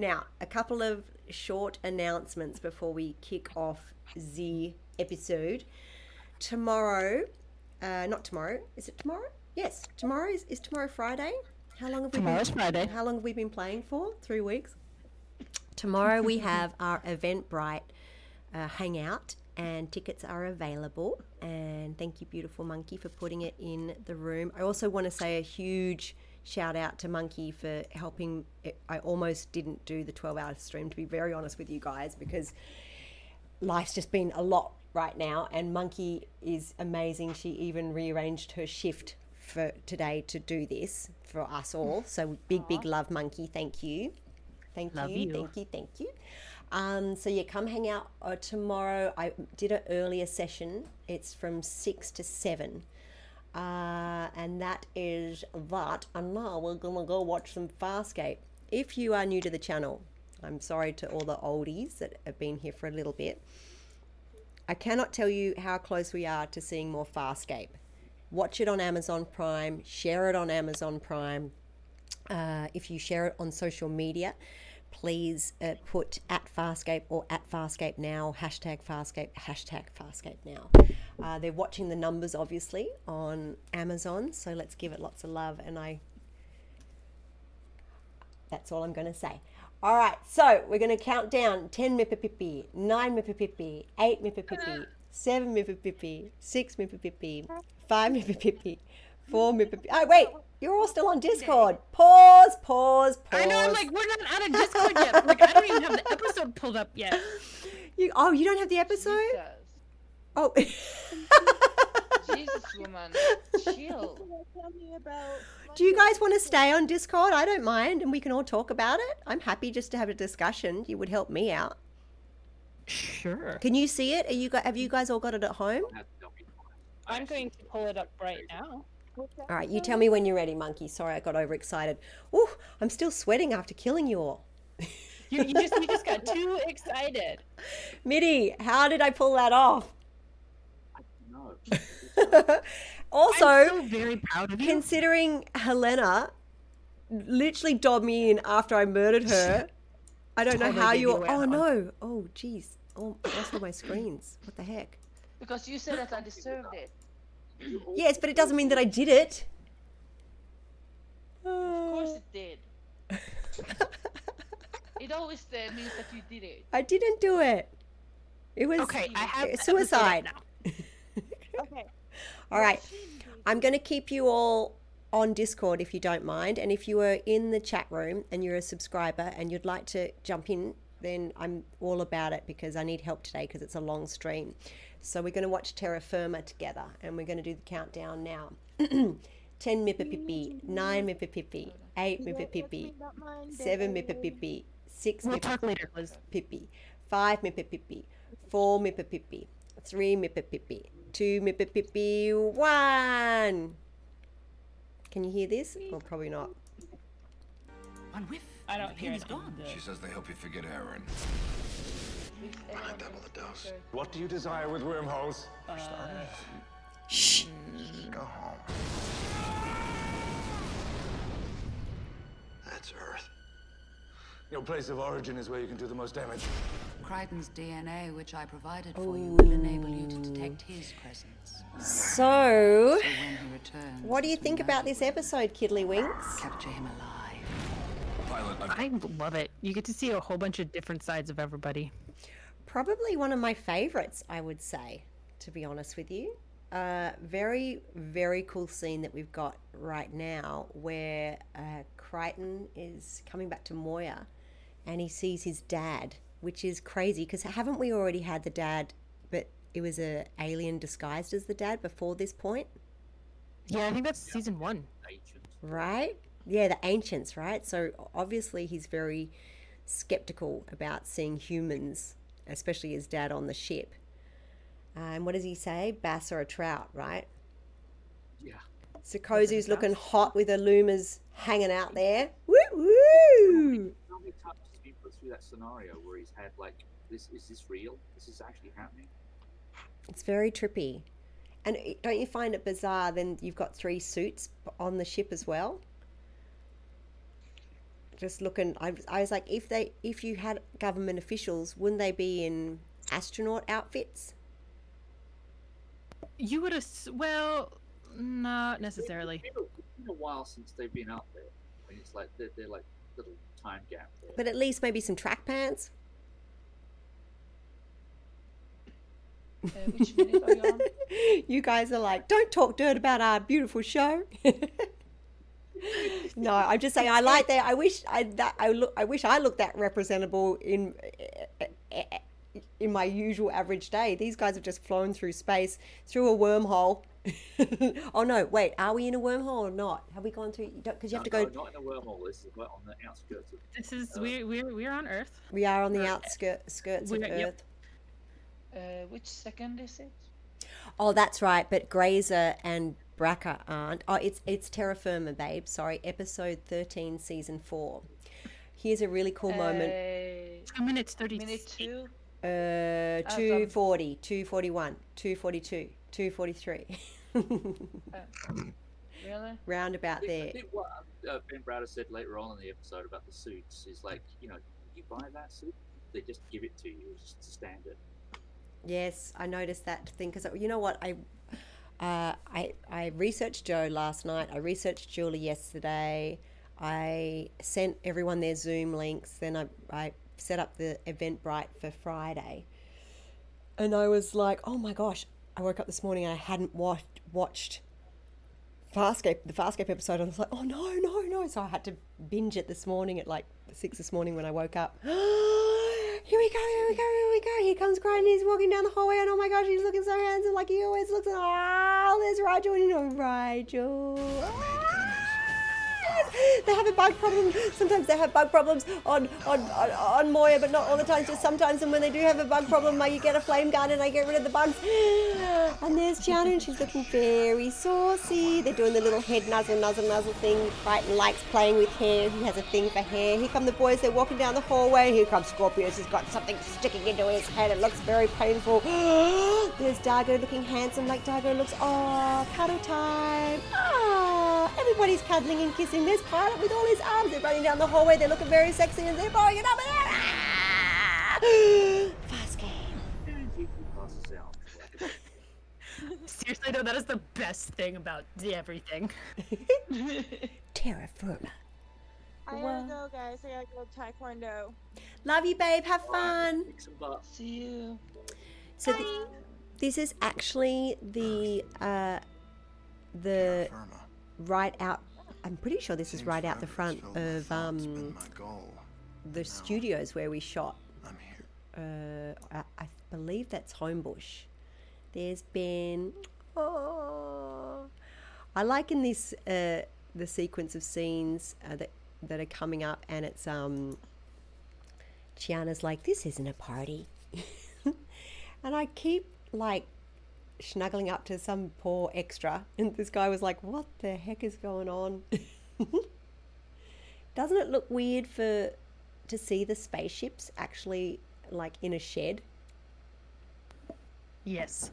now, a couple of short announcements before we kick off the episode. Tomorrow, uh, not tomorrow, is it tomorrow? Yes, tomorrow is, is tomorrow Friday. How long have we Tomorrow's been, Friday. How long have we been playing for? Three weeks. Tomorrow we have our Eventbrite uh, hangout, and tickets are available. And thank you, beautiful monkey, for putting it in the room. I also want to say a huge shout out to Monkey for helping. I almost didn't do the 12 hour stream, to be very honest with you guys, because life's just been a lot right now. And Monkey is amazing. She even rearranged her shift for today to do this for us all. So big, big love, Monkey. Thank you. Thank you, you. Thank you. Thank you. Um, so yeah, come hang out uh, tomorrow. I did an earlier session. It's from six to seven. Uh, and that is that. And now we're gonna go watch some Farscape. If you are new to the channel, I'm sorry to all the oldies that have been here for a little bit. I cannot tell you how close we are to seeing more Farscape. Watch it on Amazon Prime, share it on Amazon Prime. Uh, if you share it on social media, please uh, put at Farscape or at Farscape now, hashtag Farscape, hashtag Farscape now. Uh, they're watching the numbers obviously on Amazon, so let's give it lots of love. And I, that's all I'm going to say. All right, so we're going to count down 10 Mippipipi, 9 Mippipipi, 8 Mippipipi, 7 Mippipipi, 6 Mippipipi, 5 Mippipipi, 4 Mippipipi. Oh, wait, you're all still on Discord. Pause, pause, pause. I know, I'm like, we're not out of Discord yet. Like, I don't even have the episode pulled up yet. You, oh, you don't have the episode? Jesus. Oh. Jesus, woman. Chill. Tell me about. Do you guys want to stay on Discord? I don't mind, and we can all talk about it. I'm happy just to have a discussion. You would help me out. Sure. Can you see it? Are you gu- have you guys all got it at home? I'm going to pull it up right now. All right, you tell me when you're ready, monkey. Sorry, I got overexcited. Ooh, I'm still sweating after killing you all. You, you just you just got too excited. Mitty, how did I pull that off? No. also, so very proud of you. considering Helena literally dobbed me in after I murdered her, I don't know how you. you Oh no! Oh jeez! Oh, I lost all my screens. What the heck? Because you said that I deserved it. Yes, but it doesn't mean that I did it. Of course it did. It always uh, means that you did it. I didn't do it. It was Okay, I have uh, the episode up suicide. now. Okay. All right. I'm going to keep you all on Discord if you don't mind. And if you are in the chat room and you're a subscriber and you'd like to jump in, then I'm all about it because I need help today because it's a long stream. So we're going to watch Terra Firma together and we're going to do the countdown now. 10 Mippipipi, 9 Mippipipi, 8 Mippipipi, 7 Mippipipi, 6 We'll talk later, Liz. Mippipipi, 5 Mippipipi, 4 Mippipipi, 3 Mippipipi, 2 Mippipipi, 1. Can you hear this? Well, probably not. One whiff. I don't and the hear pain is it. gone. She says they help you forget heroin. Please, double the dose. What do you desire with wormholes? Uh, Shh. Go home. That's Earth. Your place of origin is where you can do the most damage. Crichton's DNA, which I provided for you, will enable you to detect his presence. So, So when he returns, what do you think about this episode, Kiddly Winks? Capture him alive. Pilot, I've I love it. You get to see a whole bunch of different sides of everybody. Probably one of my favorites, I would say, to be honest with you. Uh, very, very cool scene that we've got right now where uh, Crichton is coming back to Moya and he sees his dad, which is crazy because haven't we already had the dad, but it was a alien disguised as the dad before this point, Yeah, I think that's season one. ancient. right? Yeah, the ancients, right? So obviously he's very skeptical about seeing humans, especially his dad on the ship. Uh, and what does he say? Bass or a trout, right? Yeah. So Sikozu's looking hot with the lumas hanging out there. Woo woo! How many times has been put through that scenario where he's had like, this is this real? This is actually happening. It's very trippy. And don't you find it bizarre? Then you've got three suits on the ship as well. Just looking. I, was- I was like, if they, if you had government officials, wouldn't they be in astronaut outfits? You would have. Well, not necessarily. It's been, a, it's been a while since they've been out there. I mean, it's like they're, they're like little time gap there. But at least maybe some track pants. Uh, which minute are you on? you guys are like, don't talk dirt about our beautiful show. no, I'm just saying I like that. I wish I that I look. I wish I looked that representable in in my usual average day. These guys have just flown through space through a wormhole. oh no! Wait, are we in a wormhole or not? Have we gone through? Because you have to go. no, not in a wormhole. This is right on the outskirts of. This is we're we're we're on Earth. We are on the outskirts skirts of We're- yep. Earth. Uh, which second is it? Oh, that's right. But Grayza and Braca aren't. Oh, it's it's Terra Firma, babe. Sorry, episode thirteen, season four. Here's a really cool moment. Uh, Two minutes thirty. minute two. Uh, um, 240, 241, 242, 243. Really? Round about I think- I there. what uh, Ben Browder said later on in the episode about the suits is like, you know, you buy that suit, they just give it to you. It's just standard. Yes, I noticed that thing because you know what I. Uh, I, I researched Joe last night. I researched Julie yesterday. I sent everyone their Zoom links. Then I, I set up the Eventbrite for Friday. And I was like, oh my gosh. I woke up this morning and I hadn't watched, watched Farscape, the Farscape episode. And I was like, oh no, no, no. So I had to binge it this morning at like six this morning when I woke up. here we go, here we go, here we go. Here comes Crichton. He's walking down the hallway, and oh my gosh, he's looking so handsome, like he always looks. Oh, there's Rygel, and you know, Rygel. They have a bug problem. Sometimes they have bug problems on, on, on, on Moya, but not all the time. Just sometimes, and when they do have a bug problem, I get a flame gun and I get rid of the bugs. And there's Chiana, and she's looking very saucy. They're doing the little head nuzzle, nuzzle, nuzzle thing. Crichton likes playing with hair. He has a thing for hair. Here come the boys. They're walking down the hallway. Here comes Scorpius. He's got something sticking into his head. It looks very painful. There's Dargo looking handsome like Dargo looks. Oh, cuddle time. Ah, everybody's cuddling and kissing. There's Pilot with all his arms. They're running down the hallway. They're looking very sexy and they're blowing it up. Ah! Fast game. And he passes out. Seriously though, that is the best thing about everything. Terra firma. I gotta go, guys. I gotta go taekwondo. Love you, babe. Have fun. Kick some butt. See you. So th- this is actually the uh, the right out. I'm pretty sure this is right out the front of um, the studios where we shot. I'm here. Uh, I, I believe that's Homebush. There's been. Oh, I like in this uh, the sequence of scenes uh, that that are coming up, and it's um. Chiana's like, this isn't a party, and I keep like snuggling up to some poor extra, and this guy was like, "What the heck is going on?" Doesn't it look weird for to see the spaceships actually like in a shed? Yes.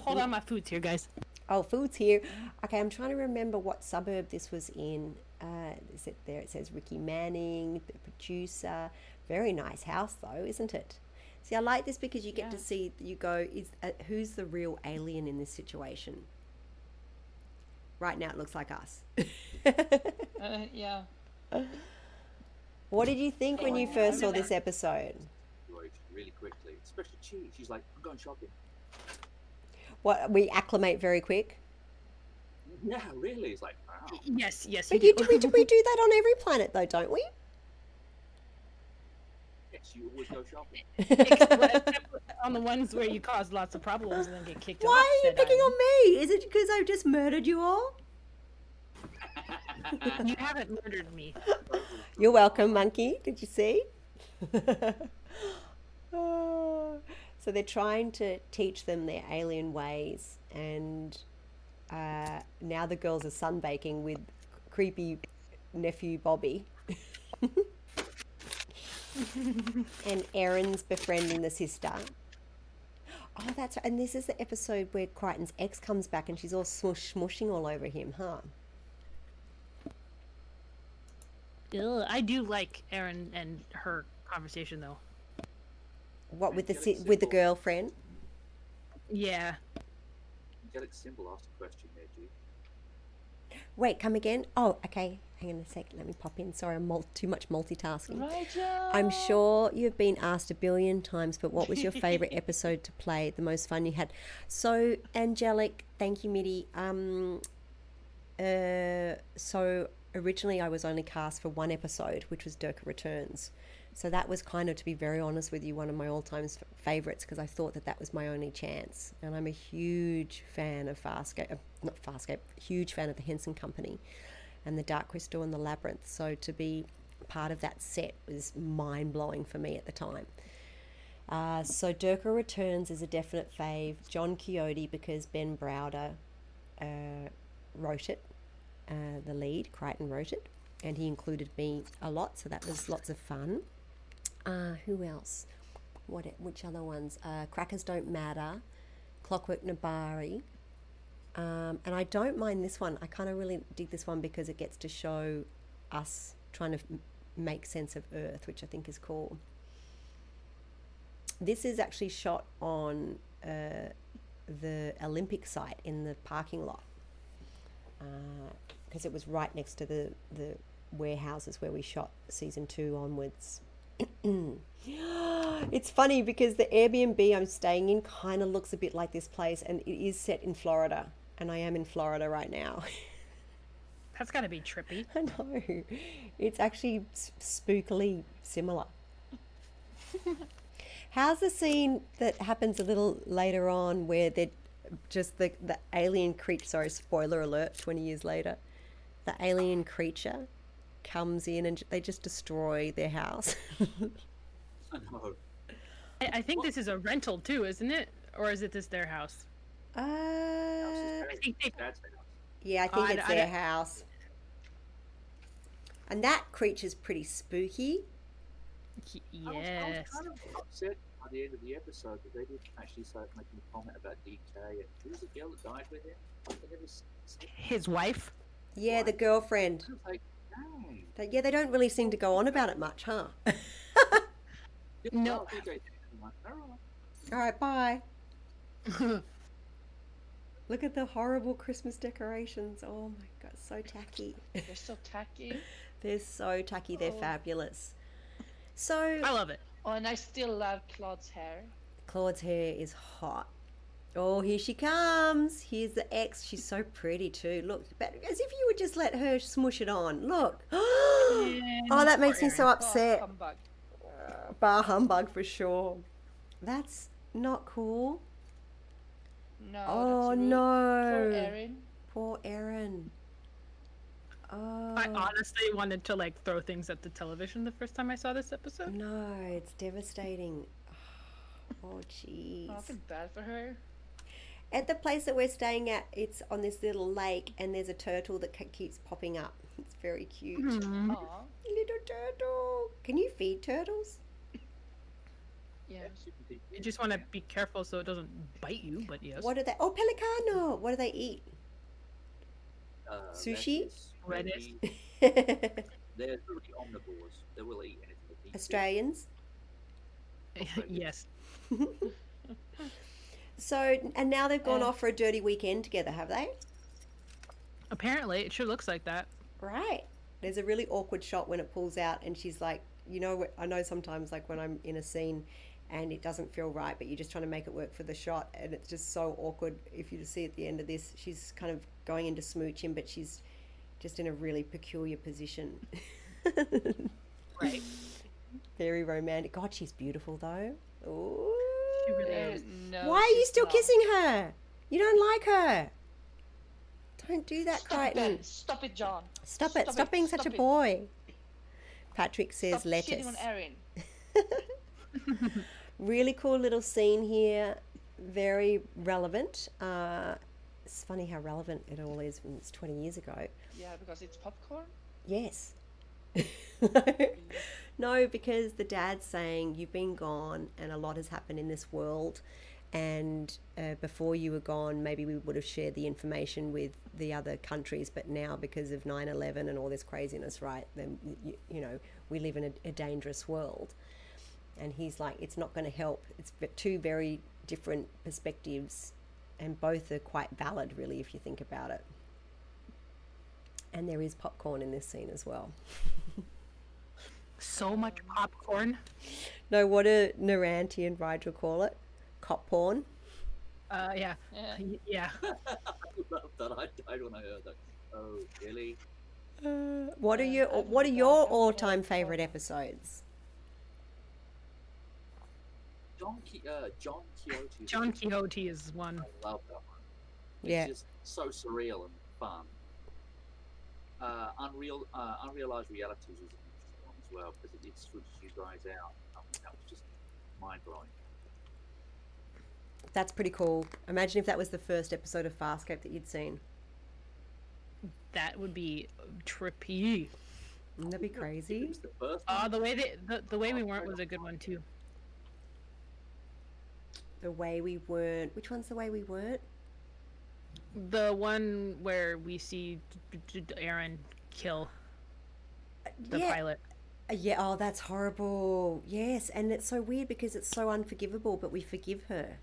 Hold on, my food's here, guys. Oh, food's here. Okay, I'm trying to remember what suburb this was in. Uh, is it there? It says Ricky Manning, the producer. Very nice house, though, isn't it? See, I like this because you get to see. You go, is uh, who's the real alien in this situation? Right now, it looks like us. Uh, yeah. what did you think when you first saw this episode? Really quickly. Especially Chi. She's like, I'm going shopping. What we acclimate very quick. Yeah, really. It's like, wow. Yes, yes. But you you do. do, we, do, we do that on every planet, though, don't we? Yes, you always go shopping. On the ones where you cause lots of problems and then get kicked off. Why are you picking island. on me? Is it because I've just murdered you all? You haven't murdered me. You're welcome, monkey. Did you see? Oh. so they're trying to teach them their alien ways, and uh, now the girls are sunbaking with creepy nephew Bobby. And Aeryn's befriending the sister. Oh, that's right. And this is the episode where Crichton's ex comes back and she's all smush smushing all over him, huh? Ugh, I do like Erin and her conversation though. What with the si- with the girlfriend? Yeah. Angelic symbol asked a question there, Duke. Wait, come again? Oh, okay. Hang on a sec. Let me pop in. Sorry, I'm mul- too much multitasking. Rygel. I'm sure you've been asked a billion times, but what was your favorite episode to play? The most fun you had? So, Angelic, thank you, Mitty. Um, uh, so originally I was only cast for one episode, which was Durka Returns. So that was kind of, to be very honest with you, one of my all-time f- favorites because I thought that that was my only chance. And I'm a huge fan of Farscape, uh, not Farscape, huge fan of the Henson Company and the Dark Crystal and the Labyrinth. So to be part of that set was mind blowing for me at the time. Uh, so Durka Returns is a definite fave. John Quixote because Ben Browder uh, wrote it, uh, the lead, Crichton wrote it, and he included me a lot, so that was lots of fun. Uh, who else? What? Which other ones? Uh, Crackers Don't Matter, Clockwork Nebari. Um, and I don't mind this one. I kind of really dig this one because it gets to show us trying to m- make sense of Earth, which I think is cool. This is actually shot on uh, the Olympic site in the parking lot because it was right next to the, the warehouses where we shot season two onwards. it's funny because the Airbnb I'm staying in kind of looks a bit like this place, and it is set in Florida, and I am in Florida right now. That's gotta be trippy. I know. It's actually spookily similar. How's the scene that happens a little later on where they're just the, the alien creature, sorry, spoiler alert, 20 years later, the alien creature comes in and they just destroy their house. I know. I, I think this is a rental too, isn't it? Or is it just their house? Uh, I think they, yeah, I think I- it's I- their house. And that creature's pretty spooky. y- I was, I was yes. kind of upset by the end of the episode that they didn't actually start making a comment about DK and who was the girl that died with him? They never s- said His wife. Yeah, the girlfriend. Like, dang. Yeah, they don't really seem to go on about it much, huh? No. I think I did. I'm like, all right. All right, bye. Look at the horrible Christmas decorations. Oh my god, so tacky. They're so tacky. They're so tacky, they're Oh. fabulous. So, I love it. Oh, and I still love Claude's hair. Claude's hair is hot. Oh, here she comes. Here's the ex. She's so pretty too. Look, but as if you would just let her smush it on. Look. oh, that makes me so upset. humbug. Bar humbug for sure. That's not cool. No. Oh that's rude. no. Poor Aeryn. Poor Aeryn. Oh. I honestly wanted to like throw things at the television the first time I saw this episode. No, it's devastating. Oh, jeez. Oh, I feel bad for her. At the place that we're staying at, it's on this little lake, and there's a turtle that keeps popping up. It's very cute. Mhm. Aw. Little turtle. Can you feed turtles? Yeah. You can think- You just want to be careful so it doesn't bite you, but yes. What do they? Oh, pelicano. What do they eat? uh, Sushi? lettuce, Reddish. They're really omnivores. They will eat anything. that eats it. Australians. yes. So, and now they've gone Uh. off for a dirty weekend together, have they? Apparently, it sure looks like that. Right. There's a really awkward shot when it pulls out, and she's like, you know, I know sometimes like when I'm in a scene and it doesn't feel right, but you're just trying to make it work for the shot, and it's just so awkward. If you see at the end of this, she's kind of going into smooching, but she's just in a really peculiar position. Right. Very romantic. God, she's beautiful though. Ooh. She really is. no, Why are you still not. kissing her? You don't like her. Don't do that, Stop Crichton. Stop it, John. Stop it. Stop Stop it, being such stop a boy. Patrick says Stop lettuce. shitting on Aeryn. really cool little scene here. Very relevant. Uh, it's funny how relevant it all is when it's 20 years ago. Yeah, because it's popcorn. Yes. no, because the dad's saying you've been gone and a lot has happened in this world. And uh, before you were gone, maybe we would have shared the information with the other countries. But now, because of 9 11 and all this craziness, right, then, you, you know, we live in a, a dangerous world. And he's like, it's not going to help. It's two very different perspectives, and both are quite valid, really, if you think about it. And there is popcorn in this scene as well. So much popcorn. No, what do Noranti and Rygel call it? Cop porn. Uh, yeah. Yeah. Yeah. I love that. I died when I heard that. Oh, really? Uh, what are your What are your all-time favorite episodes? John, Ki- uh, John Quixote. is- John Quixote is one. I love that one. It's Yeah. just so surreal and fun. Uh, unreal, uh, unrealized realities was an interesting one as well because it did switch you guys out. I mean, that was just mind blowing. That's pretty cool. Imagine if that was the first episode of Farscape that you'd seen. That would be trippy. Wouldn't that be crazy? was the Uh, the way they, the, the way we weren't was a good one too. The way we weren't. Which one's the way we weren't? The one where we see Aeryn kill the yeah. pilot. Uh, Yeah. Oh, that's horrible. Yes, and it's so weird because it's so unforgivable, but we forgive her.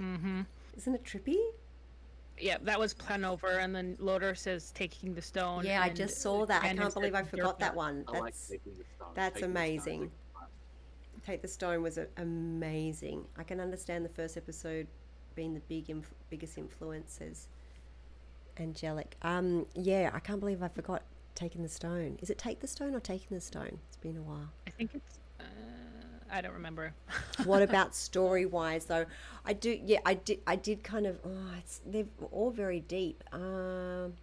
Mm-hmm. Isn't it trippy? Yeah, that was Planover, and then Loder says taking the stone. Yeah, I just saw that. I can't believe I forgot that Dirk. one. I like That's taking Take the Stone was a, amazing. I can understand the first episode being the big inf- biggest influences. angelic. Um, yeah, I can't believe I forgot Taking the Stone. Is it Take the Stone or Taking the Stone? It's been a while. I think it's. Uh, I don't remember. what about story wise though? I do. Yeah, I did. I did kind of. Oh, it's they're all very deep. Um,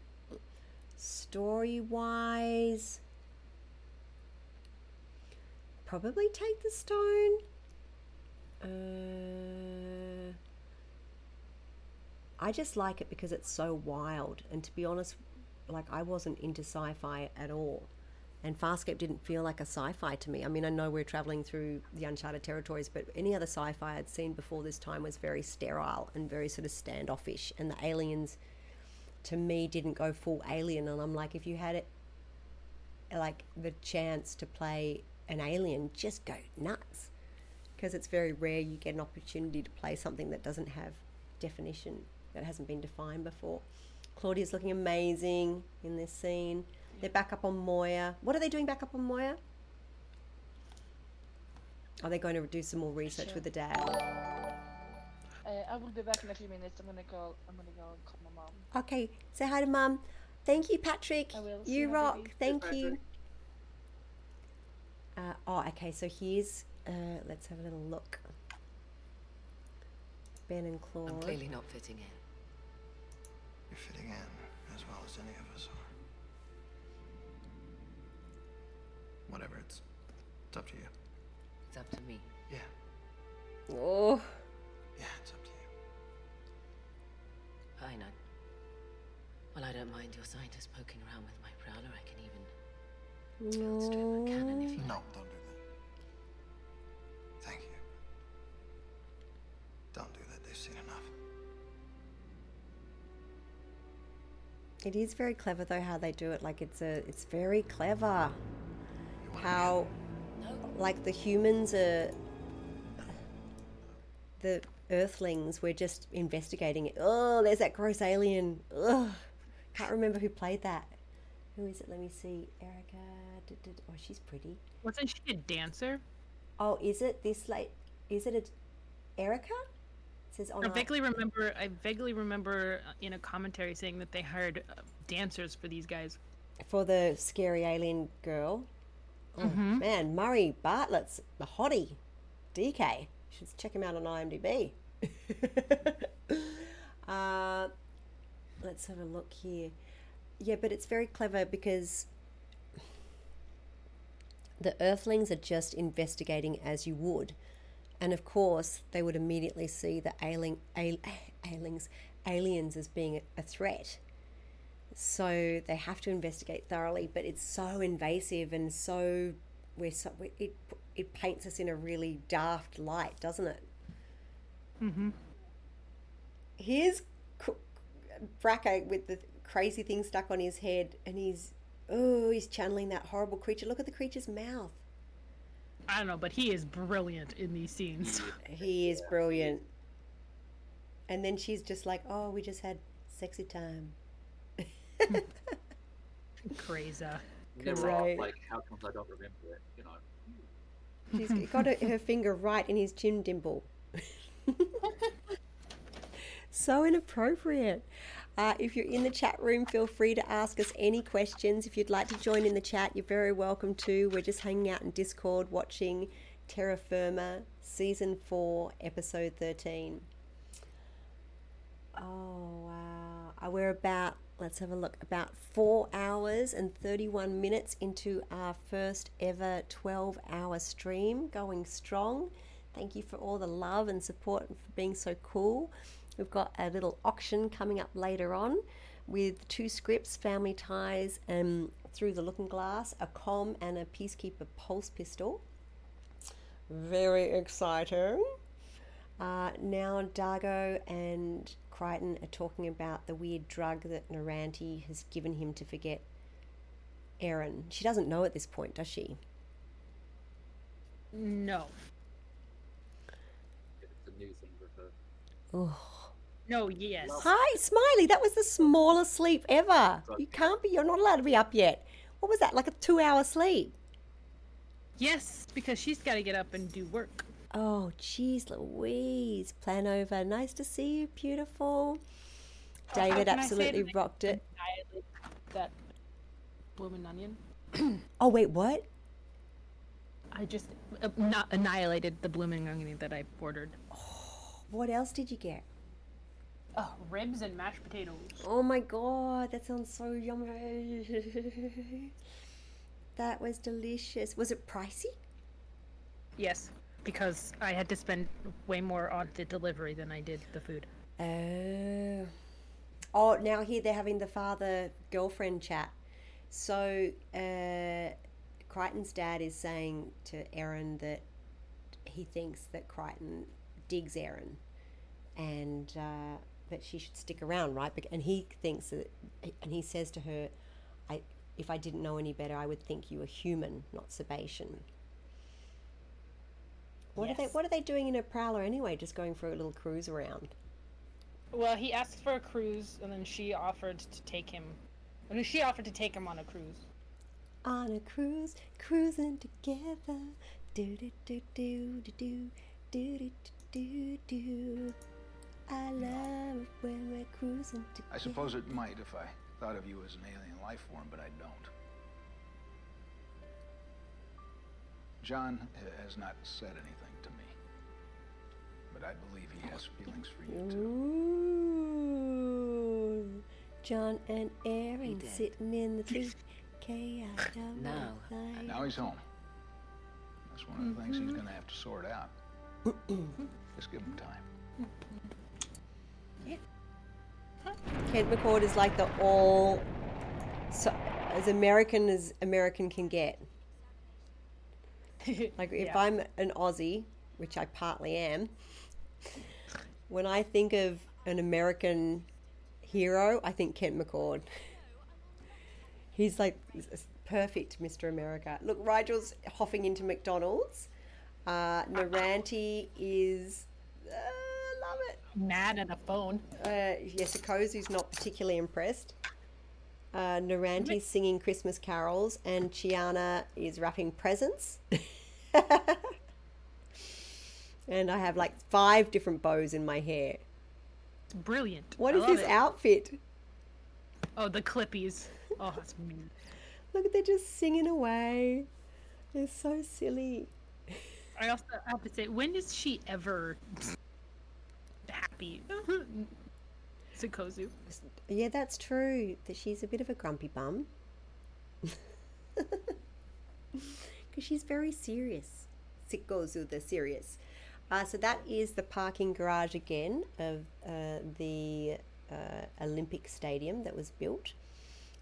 story wise, probably take the stone. Uh, I just like it because it's so wild, and to be honest, like I wasn't into sci-fi at all and Farscape didn't feel like a sci-fi to me. I mean, I know we're traveling through the uncharted territories, but any other sci-fi I'd seen before this time was very sterile and very sort of standoffish. And the aliens, to me, didn't go full alien. And I'm like, if you had it, like the chance to play an alien, just go nuts, because it's very rare you get an opportunity to play something that doesn't have definition, that hasn't been defined before. Claudia's looking amazing in this scene. They're back up on Moya. What are they doing back up on Moya? Are they going to do some more research Sure. with the dad? Uh, I will be back in a few minutes. I'm gonna call. I'm gonna go and call my mom. Okay, say hi to mom. Thank you, Patrick. I will. You you, rock. baby. Thank Cheers, you. Uh, oh, okay. So here's. Uh, let's have a little look. Ben and Claude. I'm clearly not fitting in. You're fitting in as well as any of us are. Whatever, it's, it's up to you. It's up to me. Yeah, Oh, yeah, it's up to you. Fine, I... Well, I don't mind your scientists poking around with my prowler. I can even outstrip a cannon if you No, like. don't do that. Thank you. Don't do that. They've seen enough. it is very clever though how they do it. Like it's a, it's very clever. You wanna How, like the humans are, the Earthlings. We're just investigating it. Oh, there's that gross alien. Ugh, can't remember who played that. Who is it? Let me see. Erica. Oh, she's pretty. Wasn't she a dancer? Oh, is it this late? Is it a Erica? It says on I our- vaguely remember. I vaguely remember uh, in a commentary saying that they hired uh, dancers for these guys. for the scary alien girl. Oh, Man, Murray Bartlett's the hottie. DK. You should check him out on IMDb. uh, let's have a look here. Yeah, but it's very clever because the Earthlings are just investigating as you would. And of course, they would immediately see the ailing, al- aliens, aliens as being a, threat. So they have to investigate thoroughly, but it's so invasive and so we're so we- it it paints us in a really daft light, doesn't it? Mm-hmm. Here's Braca with the crazy thing stuck on his head, and he's oh, he's channeling that horrible creature. Look at the creature's mouth. I don't know, but he is brilliant in these scenes. He is brilliant. And then she's just like, "Oh, we just had sexy time." Crazy. Never Right. like, how come I don't remember it? You know. She's got her, her finger right in his chin dimple. so inappropriate. Uh, if you're in the chat room, feel free to ask us any questions. If you'd like to join in the chat, you're very welcome to. We're just hanging out in Discord watching Terra Firma Season 4, Episode 13. Oh, wow. Uh, We're about, let's have a look, about four hours and 31 minutes into our first ever 12 hour stream, going strong. Thank you for all the love and support and for being so cool. We've got a little auction coming up later on with two scripts Family Ties and Through the Looking Glass, a com and a Peacekeeper Pulse Pistol. Very exciting. Uh, now Dargo and Crichton are talking about the weird drug that Noranti has given him to forget Aeryn. She doesn't know at this point, does she? No. It's a new thing with her. Oh. No, yes. Hi, Smiley. That was the smallest sleep ever. You can't be. You're not allowed to be up yet. What was that? Like a two-hour sleep? Yes, because she's got to get up and do work. Oh, jeez, Louise. Plan over. Nice to see you, beautiful. David absolutely it? rocked it. That blooming onion. Oh wait, what? I just uh, not annihilated the blooming onion that I ordered. What else did you get? Oh, ribs and mashed potatoes. Oh my god, that sounds so yummy. that was delicious. Was it pricey? Yes, because I had to spend way more on the delivery than I did the food. Oh. Oh, now here they're having the father girlfriend chat. So, uh, Crichton's dad is saying to Aeryn that he thinks that Crichton digs Aeryn and uh, that she should stick around, right? And he thinks that, and he says to her, I, if I didn't know any better, I would think you were human, not Sebacean. What are they? What are they doing in a prowler anyway? Just going for a little cruise around. Well, he asked for a cruise, and then she offered to take him. I mean, she offered to take him on a cruise. on a cruise, cruising together. Do do do do do do do do do do. I love it when we're cruising together. I suppose it might if I thought of you as an alien life form, but I don't. John has not said anything to me, but I believe he has feelings for you too. Ooh, John and Aeryn did. sitting in the tree. Chaos of Now. life. Now he's home. That's one of the things he's mm-hmm. going to have to sort out. Just give him time. Mm-hmm. Kent McCord is like the all, so, as American as American can get. Like if Yeah. I'm an Aussie, which I partly am, when I think of an American hero, I think Kent McCord. He's like perfect, Mr. America. Look, Rygel's hopping into McDonald's. Uh, Noranti is, uh, love it. Mad at a phone. Uh, Yesikozu's not particularly impressed. Uh, Noranti's singing Christmas carols, and Chiana is wrapping presents. and I have like five different bows in my hair. Brilliant. What I is love his it. outfit? Oh, the clippies. Oh, that's mean. Look, at they're just singing away. They're so silly. I also have to say, when is she ever happy? Sikozu. Yeah, that's true. That she's a bit of a grumpy bum. Because she's very serious. Sikozu, the serious. Uh, so that is the parking garage again of uh, the uh, Olympic Stadium that was built.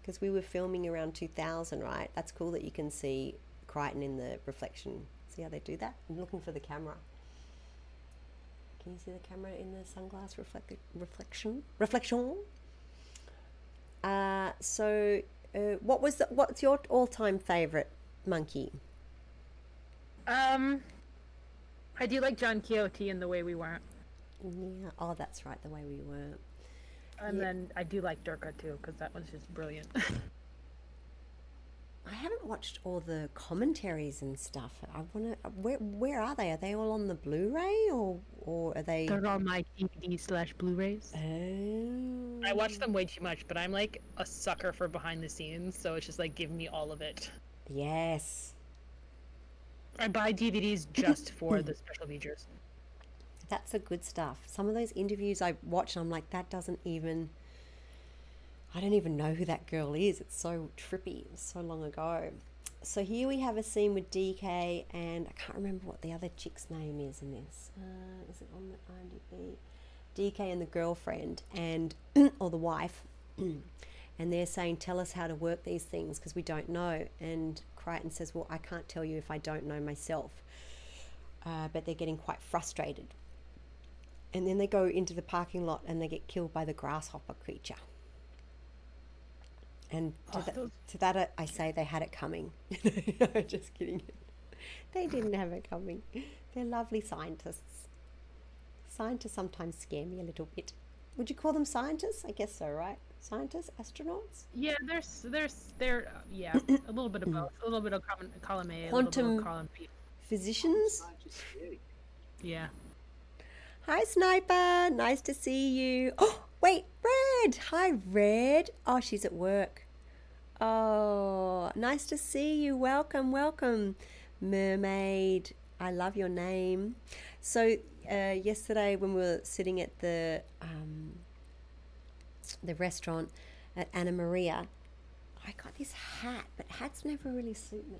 Because we were filming around 2000, right? That's cool that you can see Crichton in the reflection. See how they do that? I'm looking for the camera. Can you see the camera in the sunglass reflect- reflection? Reflection. Uh, so, uh, what was the, what's your all-time favorite monkey? Um, I do like John Quixote and the way we weren't, Yeah. Oh, that's right. The way we were. and Yeah. then I do like Durka too because that was just brilliant. I haven't watched all the commentaries and stuff. I want to. Where where are they? Are they all on the Blu-ray or or are they? They're on my DVD slash Blu-rays. Oh. I watch them way too much, but I'm like a sucker for behind the scenes, so it's just like give me all of it. Yes. I buy DVDs just for the special features. That's the good stuff. Some of those interviews I watch, and I'm like, that doesn't even. I don't even know who that girl is. It's so trippy. It's so long ago. So here we have a scene with DK, and I can't remember what the other chick's name is in this. Uh, is it on the IMDb? DK and the girlfriend, and or the wife, and they're saying, "Tell us how to work these things because we don't know." And Crichton says, "Well, I can't tell you if I don't know myself." Uh, but they're getting quite frustrated and then they go into the parking lot and they get killed by the grasshopper creature. And to, Oh, that, those- to that I- I say they had it coming. just kidding. They didn't have it coming. They're lovely scientists. Scientists sometimes scare me a little bit. Would you call them scientists? I guess so, right? Scientists, astronauts. Yeah, there's there's there uh, yeah a little bit of both, a little bit of column, column A, a little bit Quantum- of column B. Physicians. Yeah. Yeah. Hi, Sniper. Nice to see you. Oh, wait, Red. Hi, Red. Oh, she's at work. Oh, nice to see you. Welcome, welcome, Mermaid. I love your name. So, uh, yesterday when we were sitting at the um, the restaurant at Anna Maria, I got this hat, but hats never really suit me.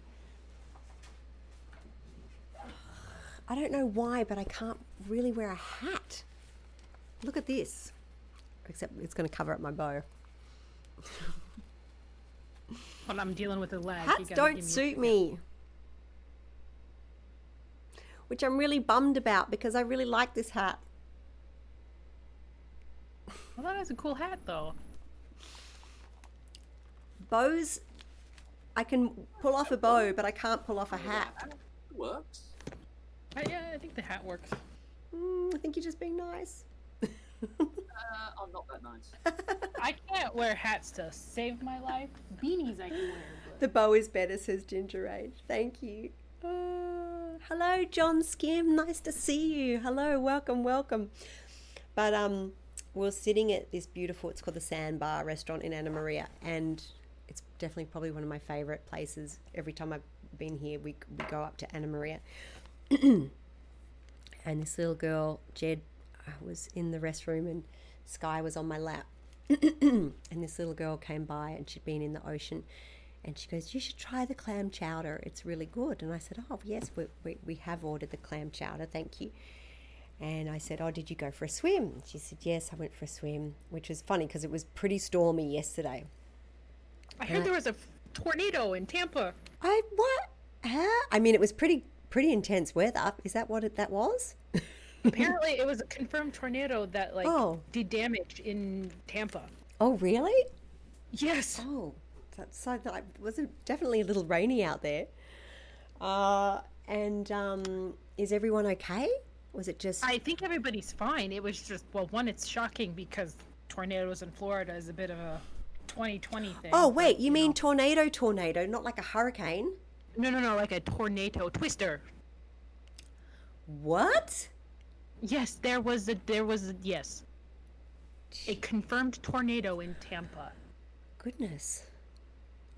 I don't know why, but I can't really wear a hat. Look at this. Except it's going to cover up my bow. Well, I'm dealing with a lag. you Hats gotta don't me- suit me. Which I'm really bummed about because I really like this hat. Well, that is a cool hat though. Bows, I can pull off a bow, but I can't pull off a hat. It works. I, yeah, I think the hat works. Mm, I think you're just being nice. Uh, I'm not that nice. I can't wear hats to save my life. Beanies I can wear. The bow is better, says Ginger Age. Thank you. Uh, hello, John Skim. Nice to see you. Hello, welcome, welcome. But um, we're sitting at this beautiful. It's called the Sandbar Restaurant in Anna Maria, and it's definitely probably one of my favorite places. Every time I've been here, we we go up to Anna Maria, and this little girl, Jed, uh, was in the restroom, and Sky was on my lap. and this little girl came by and she'd been in the ocean and she goes you should try the clam chowder. It's really good. And i said oh yes we, we, we have ordered the clam chowder thank you. And i said oh did you go for a swim? She said yes i went for a swim which was funny because it was pretty stormy yesterday. I heard there was a f- tornado in Tampa. i what? Huh? i mean it was pretty pretty intense weather. Is that what it, that was Apparently, it was a confirmed tornado that like Oh. did damage in Tampa. oh really Yes. Oh, that's so that it was definitely a little rainy out there. Uh, and um, is everyone okay? Was it just? I think everybody's fine. It was just well, one, it's shocking because tornadoes in Florida is a bit of a 2020 thing. oh but, wait, you mean know. tornado, tornado, not like a hurricane? no, no, no, like a tornado twister. What? Yes, there was a there was a, yes, a confirmed tornado in Tampa. Goodness,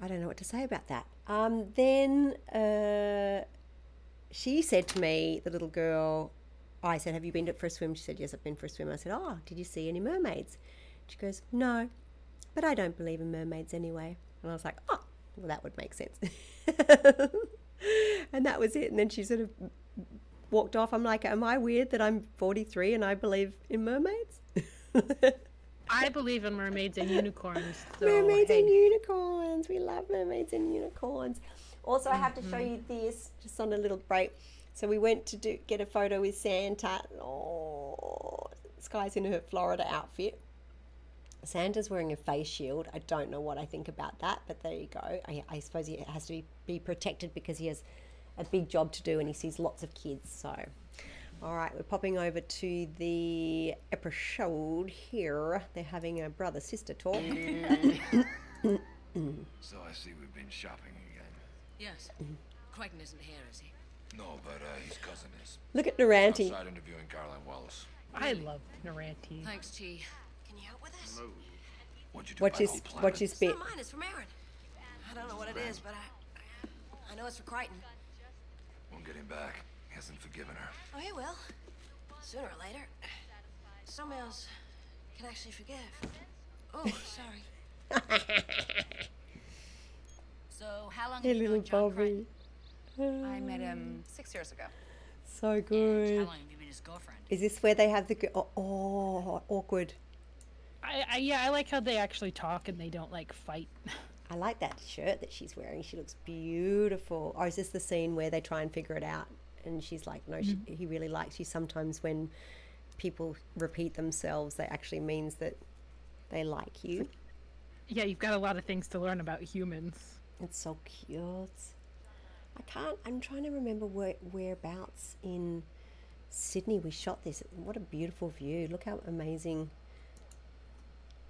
I don't know what to say about that. Um, then uh, she said to me, the little girl. I said, "Have you been to- for a swim?" She said, "Yes, I've been for a swim." I said, "Oh, did you see any mermaids?" She goes, "No, but I don't believe in mermaids anyway." And I was like, "Oh, well, that would make sense." and that was it. And then she sort of walked off. I'm like, "Am I weird that I'm 43 and I believe in mermaids?" I believe in mermaids and unicorns. So, mermaids hey. and unicorns. We love mermaids and unicorns. Also, I have to show mm-hmm. you this just on a little break. So we went to do get a photo with Santa. Oh, Sky's in her Florida outfit. Santa's wearing a face shield. I don't know what I think about that, but there you go. I, I suppose he has to be, be protected because he has a big job to do and he sees lots of kids. So, all right, we're popping over to the episode here. They're having a brother sister talk. So I see we've been shopping again. Yes. Crichton isn't here, is he? No, but uh, his cousin is. Look at Noranti. Outside interviewing Caroline Wallace. I love Noranti. Thanks, Chi. Can you help with us? What'd you do Watch his, the planet? watch his It's bit. not mine, it's from Aeryn. I don't know what it is, but I, I know it's for Crichton. Won't get him back. He hasn't forgiven her. Oh, he will. Sooner or later. Some males can actually forgive. Oh, sorry. So, how long Hey, have you little known John Bobby. Ah. I met him six years ago. So How good. long have you been his girlfriend? Is this where they have the. Oh, oh awkward. I, I yeah, I like how they actually talk and they don't like fight. I like that shirt that she's wearing. She looks beautiful. Or is this the scene where they try and figure it out? And she's like, no, she, mm-hmm. he really likes you. Sometimes when people repeat themselves, that actually means that they like you. Yeah, you've got a lot of things to learn about humans. It's so cute. I can't, I'm trying to remember where, whereabouts in Sydney we shot this. What a beautiful view. Look how amazing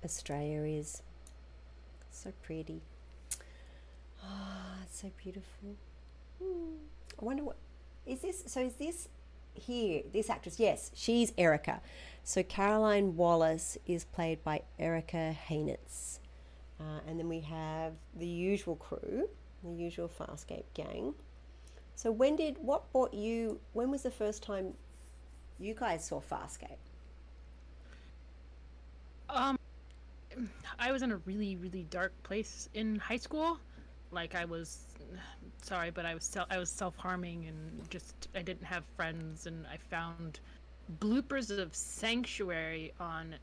Australia is. So pretty. Ah, it's so beautiful. Hmm. I wonder what is this? So is this here? This actress? Yes, she's Erica. So Caroline Wallace is played by Erika Heynatz, uh, and then we have the usual crew, the usual Farscape gang. So when did what brought you? When was the first time you guys saw Farscape? Um, I was in a really, really dark place in high school. Like I was, sorry, but I was self, I was self harming and just I didn't have friends, and I found bloopers of Sanctuary on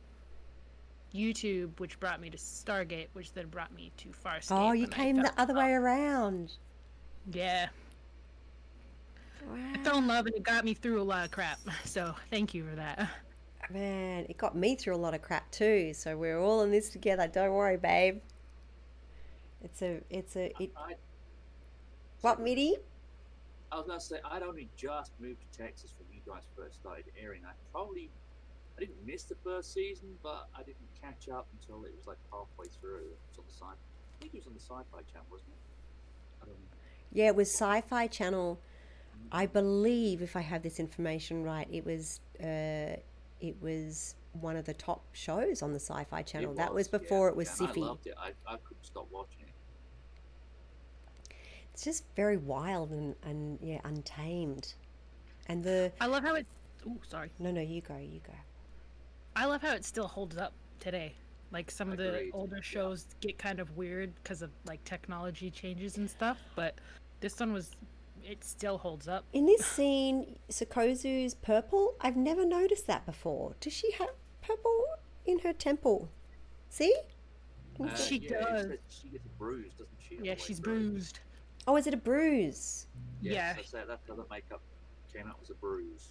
YouTube, which brought me to Stargate, which then brought me to Farscape. oh, you came the other way around. Yeah. I fell in love and it got me through a lot of crap. So thank you for that. Man, it got me through a lot of crap too. So we're all in this together. Don't worry, babe. It's a, it's a, it. I, What, Mitty? I was gonna say I'd only just moved to Texas when you guys first started airing. I probably I didn't miss the first season, but I didn't catch up until it was like halfway through. It was on the sci. I think it was on the Sci-Fi Channel, wasn't it? I don't know. Yeah, it was Sci-Fi Channel. I believe, if I have this information right, it was, uh, it was one of the top shows on the Sci-Fi Channel. It that was yeah, before it was and I loved it. I, I couldn't stop watching it. It's just very wild and, and yeah, untamed. And the I love how it. Oh, sorry. no, no, you go, you go. I love how it still holds up today. Like some of the older shows get kind of weird because of like technology changes and stuff, but this one was. It still holds up. In this scene, Sikozu's purple. I've never noticed that before. Does she have purple in her temple? See? Uh, see- She yeah, does. said She gets bruised, doesn't she? Yeah, she's through? bruised. Oh, is it a bruise? Yes, Yeah. that's that. That's how the makeup came out was a bruise.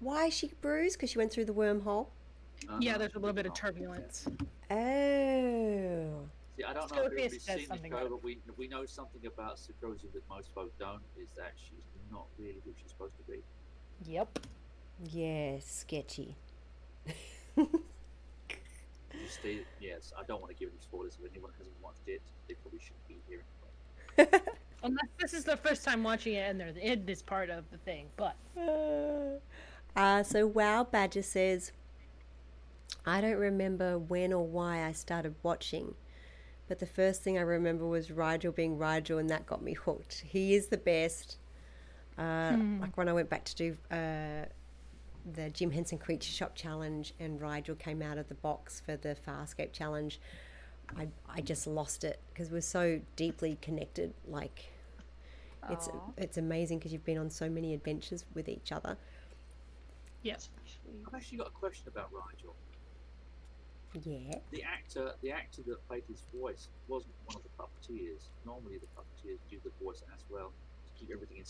Why is she bruised? Because she went through the wormhole. Yeah, Uh-huh, there's a little bit of turbulence. Oh. See, I don't know if Scofius everybody's seen the something show, but we we know something about Sikozu that most folk don't. Is that she's not really who she's supposed to be. Yep. Yeah, sketchy. You stay, yes, I don't want to give any spoilers. If anyone hasn't watched it, they probably shouldn't be here. Anyway. Unless this is their first time watching it and they're in this part of the thing, but Uh, so Wow Badger says, I don't remember when or why I started watching, but the first thing I remember was Rygel being Rygel, and that got me hooked. He is the best. Uh, Like when I went back to do uh, the Jim Henson Creature Shop Challenge, and Rygel came out of the box for the Farscape Challenge, I I just lost it because we're so deeply connected. Like, it's it's amazing because you've been on so many adventures with each other. yes. I've actually got a question about Rygel. Yeah. The actor, the actor that played his voice, wasn't one of the puppeteers. Normally, the puppeteers do the voice as well to keep everything in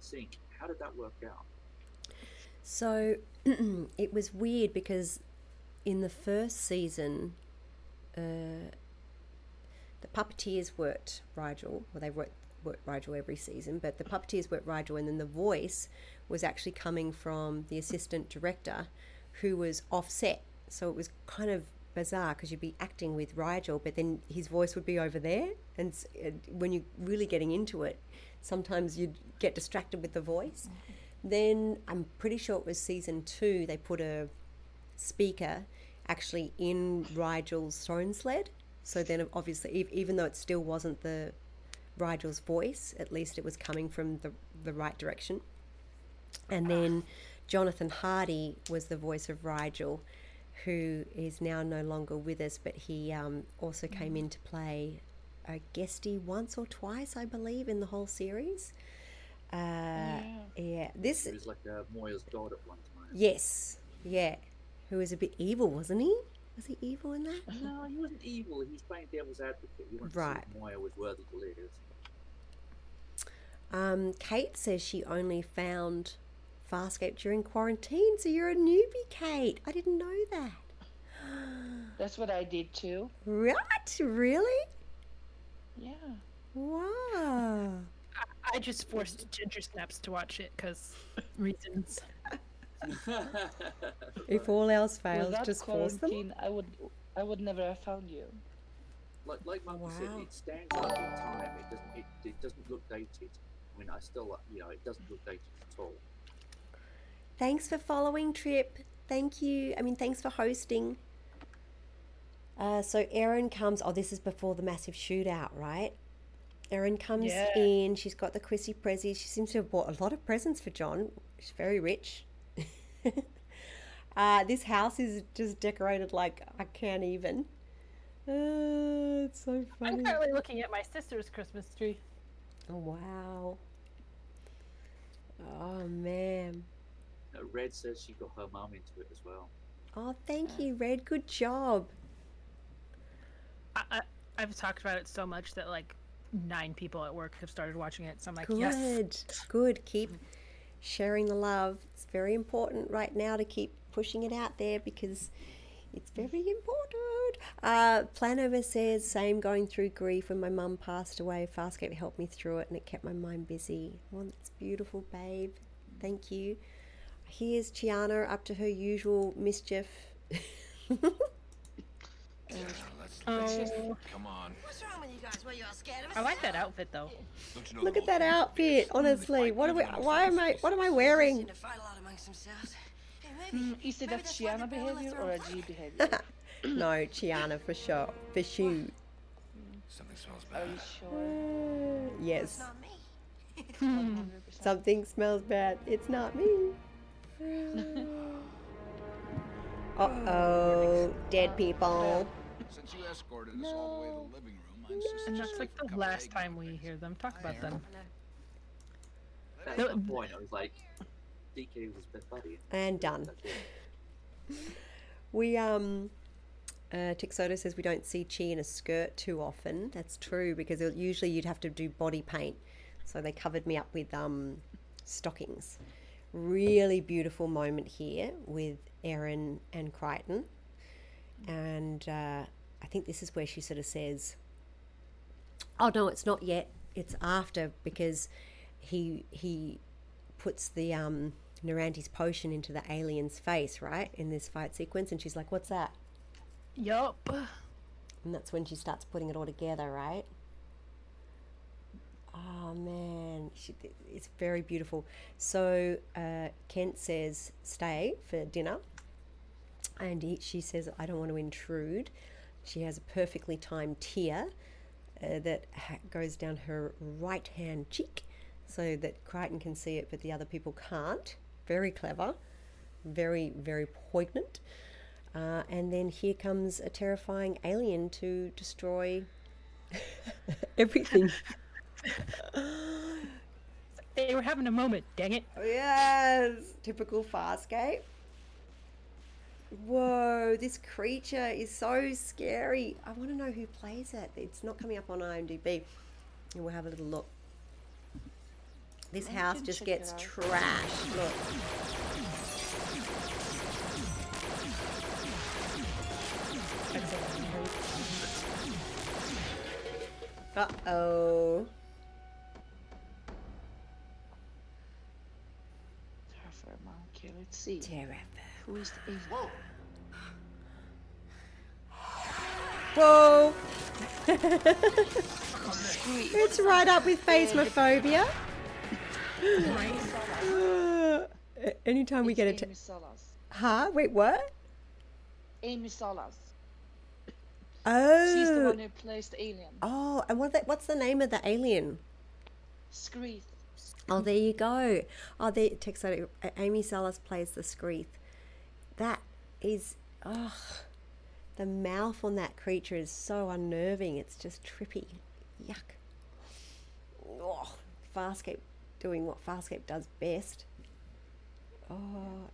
sync. How did that work out? So it was weird because in the first season, uh, the puppeteers worked Rygel. Well, they worked, worked Rygel every season, but the puppeteers worked Rygel, and then the voice was actually coming from the assistant director who was offset. So it was kind of bizarre because you'd be acting with Rygel, but then his voice would be over there. And uh, when you're really getting into it, sometimes you'd get distracted with the voice. Then I'm pretty sure it was season two, they put a speaker actually in Rygel's throne sled. So then, obviously, even though it still wasn't the Rygel's voice, at least it was coming from the, the right direction. And then Jonathan Hardy was the voice of Rygel, who is now no longer with us, but he um, also came in to play a guesty once or twice, I believe, in the whole series. Uh, yeah. this He was like uh, Moya's god at one time. yes, yeah, who was a bit evil, wasn't he? Was he evil in that? No, he wasn't evil. He was playing devil's advocate. He wanted to Right. see if Moya was worthy to live. Um, Kate says she only found Farscape during quarantine, so you're a newbie, Kate. I didn't know that. That's what I did too. What? Really? Yeah. Wow. I just forced Ginger Snaps to watch it because reasons. If all else fails, Without just force them. I would, I would never have found you. Like, like Mum said, Wow. it stands up in time. It doesn't. It, it doesn't look dated. I mean, I still, you know, it doesn't look dated at all. Thanks for following, Trip. Thank you. I mean, thanks for hosting. Uh, so Aeryn comes. Oh, this is before the massive shootout, right? Aeryn comes Yeah. in. She's got the Chrissy Prezzies. She seems to have bought a lot of presents for John. She's very rich. uh, this house is just decorated like I can't even. Uh, it's so funny. I'm currently looking at my sister's Christmas tree. Oh, wow. Oh man. Uh, Red says she got her mum into it as well. Oh, thank you, Red. Good job. I, I, I've talked about it so much that like nine people at work have started watching it. So I'm like, yes. Good, good. Keep sharing the love. It's very important right now to keep pushing it out there because it's very important. Uh, Planover says, same going through grief when my mum passed away. Farscape helped me through it and it kept my mind busy. Well, that's beautiful, babe. Thank you. Here's Chiana up to her usual mischief. Oh, Come on. What's wrong with you guys? What, you all scared of us? I like that outfit though. Don't you know Look at that outfit. Honestly, what are we? Why am I? What am I wearing? To fight a lot amongst themselves. Hey, maybe. is it a maybe that's Chiana behavior or a punch. G behavior? no, Chiana for sure. For sure. Something smells Are bad. you sure? Yes. Not me. 100%. Something smells bad. It's not me. Uh oh, dead people. Since you escorted us all the way to the living room, I insist And that's like the last time we hear them talk about them. That's No, my point. I was like, DK was his best buddy. And done. That's it. We um. Uh, Tixoto says we don't see Chi in a skirt too often. That's true because it- usually you'd have to do body paint, so they covered me up with um, stockings. Really beautiful moment here with Aeryn and Crichton, and uh, I think this is where she sort of says, "Oh no, it's not yet. It's after because he he puts the um, Noranti's potion into the alien's face, right, in this fight sequence, and she's like, "What's that?" Yup. And that's when she starts putting it all together, right? Oh man, she, it's very beautiful. So uh, Kent says, "Stay for dinner," and he, she says, "I don't want to intrude." She has a perfectly timed tear uh, that ha- goes down her right hand cheek, so that Crichton can see it, but the other people can't. Very clever, very very poignant. Uh, and then here comes a terrifying alien to destroy everything. they were having a moment, dang it. Oh, yes, typical Farscape. Whoa, this creature is so scary. I want to know who plays it. It's not coming up on IMDb. We'll have a little look. This I house just gets trashed. Look. Uh oh. See. Terrafer. Who is the Whoa. Whoa! it's right up with phasmophobia. Uh, anytime we get a. Amy T- huh? Wait, what? Amy Salas. Oh. She's the one who plays the alien. Oh, and what? The, what's the name of the alien? Skreeth. Oh, there you go. Oh, there, Texodo. Amy Salas plays the Skreeth. That is, oh, the mouth on that creature is so unnerving. It's just trippy. Yuck. Oh, Farscape doing what Farscape does best. Oh,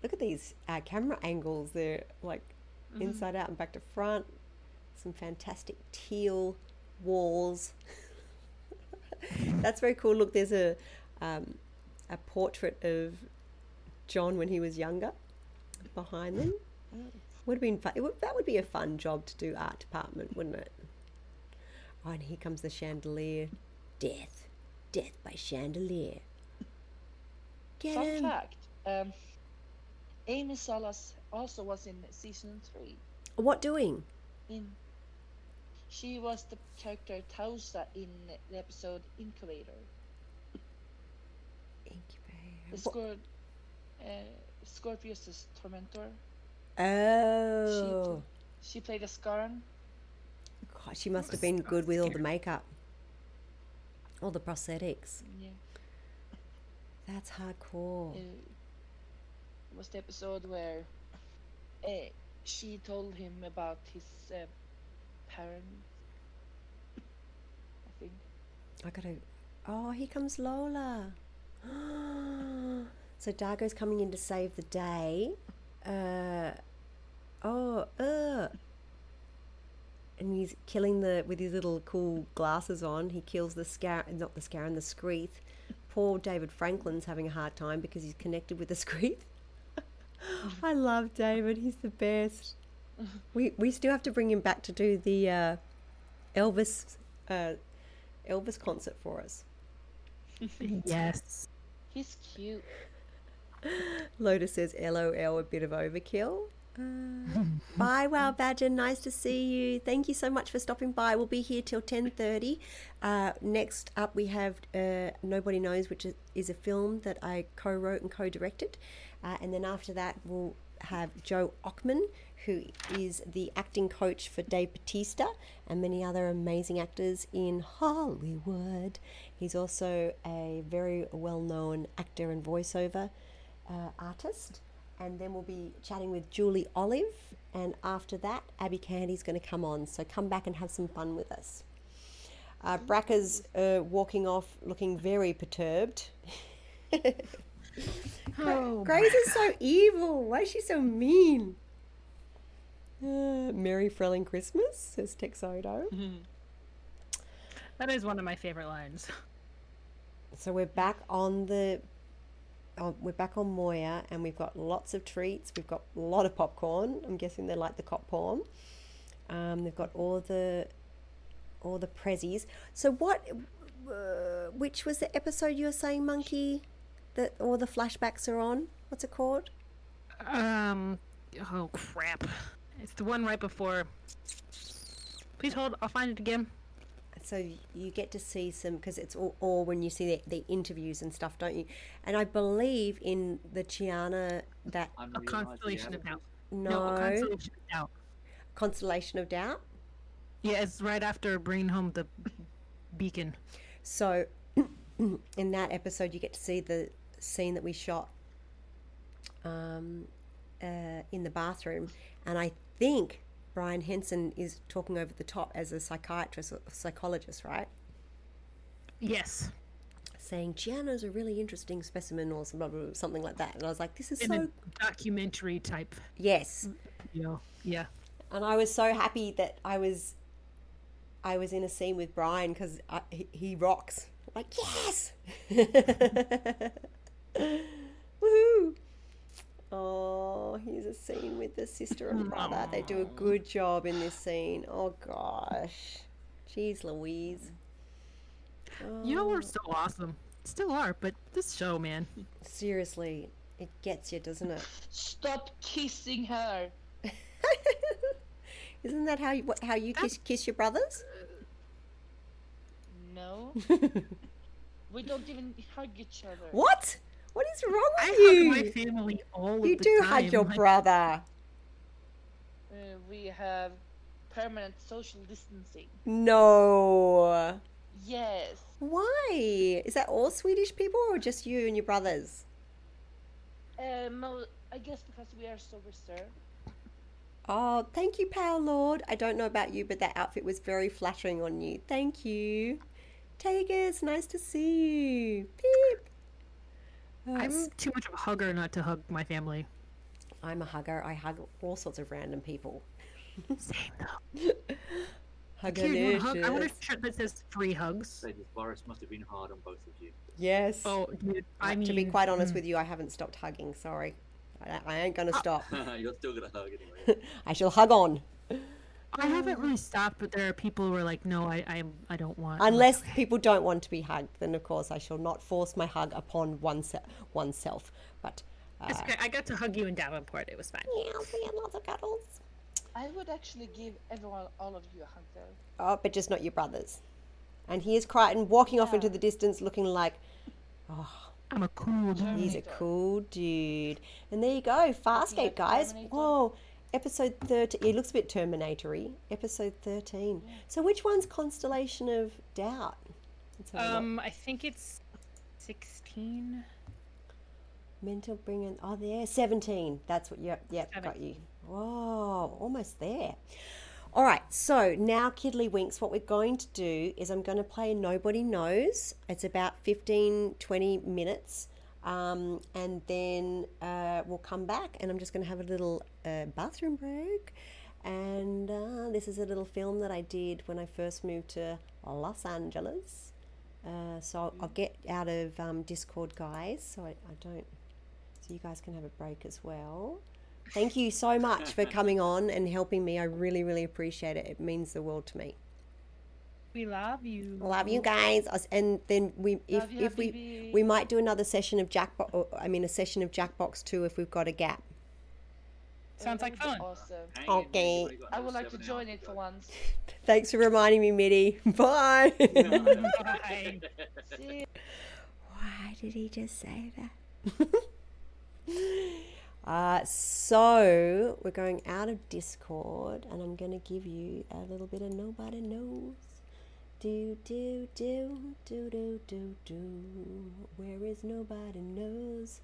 look at these uh, camera angles. They're like Mhm. inside out and back to front. Some fantastic teal walls. That's very cool. Look, there's a um, a portrait of John when he was younger behind them. Would have been fun. It would, that would be a fun job to do art department, wouldn't it? Oh, and here comes the chandelier. Death, death by chandelier. Get Fun him. fact. Um, Amy Salas also was in season three. What doing? In she was the character Tauza in the episode Incubator. Incubator. The Scor- uh, Scorpius' tormentor. Oh, She played a Scarran. God, she must have been good with all the makeup, all the prosthetics. Yeah. That's hardcore. Uh, it was the episode where uh, she told him about his uh, parents. I think. I gotta. Oh, here comes Lola. so Dargo's coming in to save the day. Uh, oh, uh. And he's killing the with his little cool glasses on. He kills the scar, not the scar, and the Skreeth. Poor David Franklin's having a hard time because he's connected with the Skreeth. I love David. He's the best. We we still have to bring him back to do the uh, Elvis uh, Elvis concert for us. yes. He's cute. Lotus says, "LOL, a bit of overkill." Uh, bye, Wow Badger. Nice to see you. Thank you so much for stopping by. We'll be here till ten thirty. Uh, next up, we have uh, Nobody Knows, which is, is a film that I co-wrote and co-directed, uh, and then after that, we'll have Joe Ochman, who is the acting coach for Dave Bautista and many other amazing actors in Hollywood. He's also a very well-known actor and voiceover uh, artist. And then we'll be chatting with Julie Olive. And after that, Abby Candy's going to come on. So come back and have some fun with us. Uh, Braca's uh, walking off looking very perturbed. Oh, Grace is so evil. Why is she so mean? Uh, Merry Frelling Christmas, says Texodo. That is one of my favorite lines. So we're back on the. Oh, we're back on Moya, and we've got lots of treats. We've got a lot of popcorn. I'm guessing they like the cop porn. Um, they've got all the, all the prezzies. So what? Uh, which was the episode you were saying, Monkey? That all the flashbacks are on. What's it called? Um. Oh crap! It's the one right before. Please hold. I'll find it again. So you get to see some because it's all, all when you see the, the interviews and stuff, don't you? And I believe in the Chiana that A constellation of doubt. no, a constellation of doubt. Constellation of doubt. Yeah, it's right after bringing home the beacon. So in that episode, you get to see the scene that we shot um, uh, in the bathroom, and I think Brian Henson is talking over the top as a psychiatrist or psychologist, right? Yes. Saying Chiana's a really interesting specimen or blah, blah, blah, something like that, and I was like, "This is In so a documentary type. yes." Yeah. Yeah. and I was so happy that I was I was in a scene with Brian because he, he rocks. Like yes! Oh, here's a scene with the sister and mm. brother. They do a good job in this scene. Oh gosh, jeez, Louise. Y'all were oh. so awesome. Still are, but this show, man. Seriously, it gets you, doesn't it? Stop kissing her. Isn't that how you what, how you kiss kiss your brothers? No. we don't even hug each other. What? What is wrong with I you? hug my family all you of the do time. hug your like- brother. Uh, we have permanent social distancing. No. Yes. Why? Is that all Swedish people or just you and your brothers? Mo- I guess because we are so reserved. Oh, thank you, Pale Lord. I don't know about you, but that outfit was very flattering on you. Thank you. Tagus, nice to see you. Beep. I'm too much of a hugger not to hug my family. I'm a hugger. I hug all sorts of random people. Same though. Hugger Here, you want a hug? I want a shirt that says free hugs. Say this virus must have been hard on both of you. Yes. Oh, dude, I mean, to be quite honest mm. with you, I haven't stopped hugging. Sorry. I, I ain't going to stop. You're still gonna hug anyway. I shall hug on. I haven't really stopped, but there are people who are like, no, I, I, I don't want. Unless people don't want to be hugged, then of course I shall not force my hug upon one's, oneself. But uh, okay. I got to hug you in Davenport. It was fine. yeah, we had lots of cuddles. I would actually give everyone, all of you, a hug though. Oh, but just not your brothers. And here's Crichton walking off into the distance looking like, oh, I'm a cool dude. he's a cool dude. And there you go, Farscape, guys. Whoa, episode 13. He looks a bit Terminatory. Episode 13. So which one's Constellation of Doubt? Let's have a look. Um, I think it's sixteen. Mental bringing. Oh, there. 17. That's what you. Yep, got you. Whoa, almost there. All right, so now Kiddly Winks, what we're going to do is I'm going to play Nobody Knows. It's about 15, 20 minutes. Um, and then uh, we'll come back and I'm just going to have a little uh, bathroom break. And uh, this is a little film that I did when I first moved to Los Angeles. Uh, so I'll, I'll get out of um, Discord, guys, so I, I don't. So you guys can have a break as well. Thank you so much for coming on and helping me. I really, really appreciate it. It means the world to me. We love you. Love you guys. And then we, if, Love you, if we, baby. we might do another session of Jackbox. I mean, a session of Jackbox too if we've got a gap. Sounds like fun. Awesome. Okay. I would like to join it for once. Thanks for reminding me, Mitty. Bye. Bye. See Why did he just say that? uh, so we're going out of Discord, and I'm going to give you a little bit of nobody knows. Do do do do do do do. Where is nobody knows?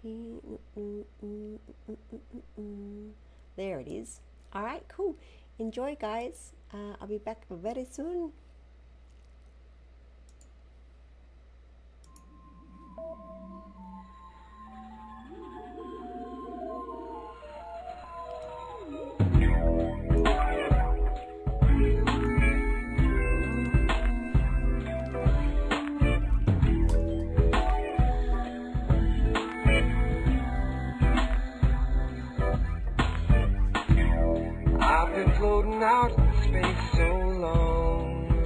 He, mm, mm, mm. There it is. All right, cool. Enjoy, guys. Uh, I'll be back very soon. Been floating out in space so long.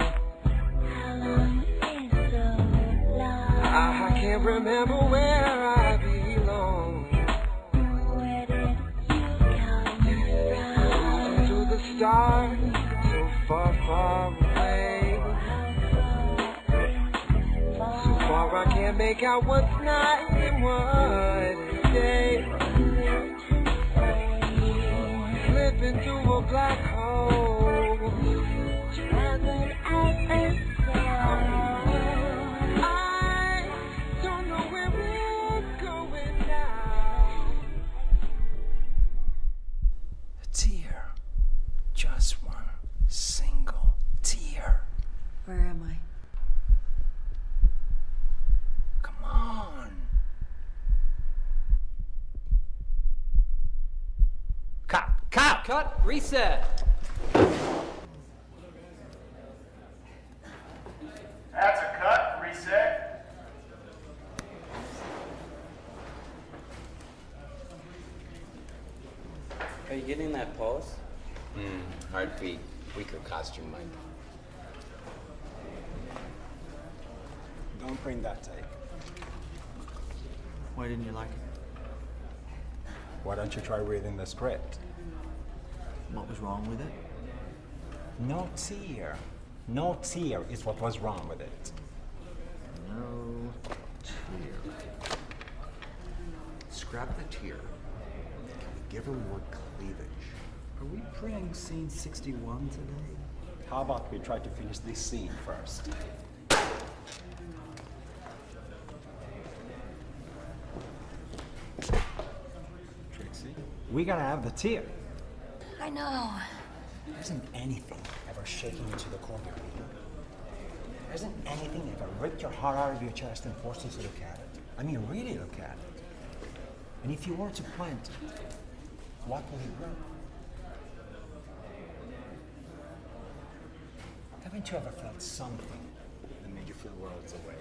How long been so long? I can't remember where I belong. Cruising to the stars, so far, far away. So far I can't make out what's night and what's day. Into a black hole. Traveling out and I Cut! Cut! Reset! That's a cut. Reset. Are you getting that pulse? Hmm, heartbeat, weaker costume, Mike. Don't print that tape. Why didn't you like it? Why don't you try reading the script? What was wrong with it? No tear. No tear is what was wrong with it. No tear. Scrap the tear. Can we give her more cleavage? Are we printing scene 61 today? How about we try to finish this scene first? Trixie, we gotta have the tear. I know. Hasn't anything ever shaken you to the core your being? Hasn't anything ever ripped your heart out of your chest and forced you to look at it? I mean, really look at it. And if you were to plant what will it grow? Haven't you ever felt something that made you feel worlds away?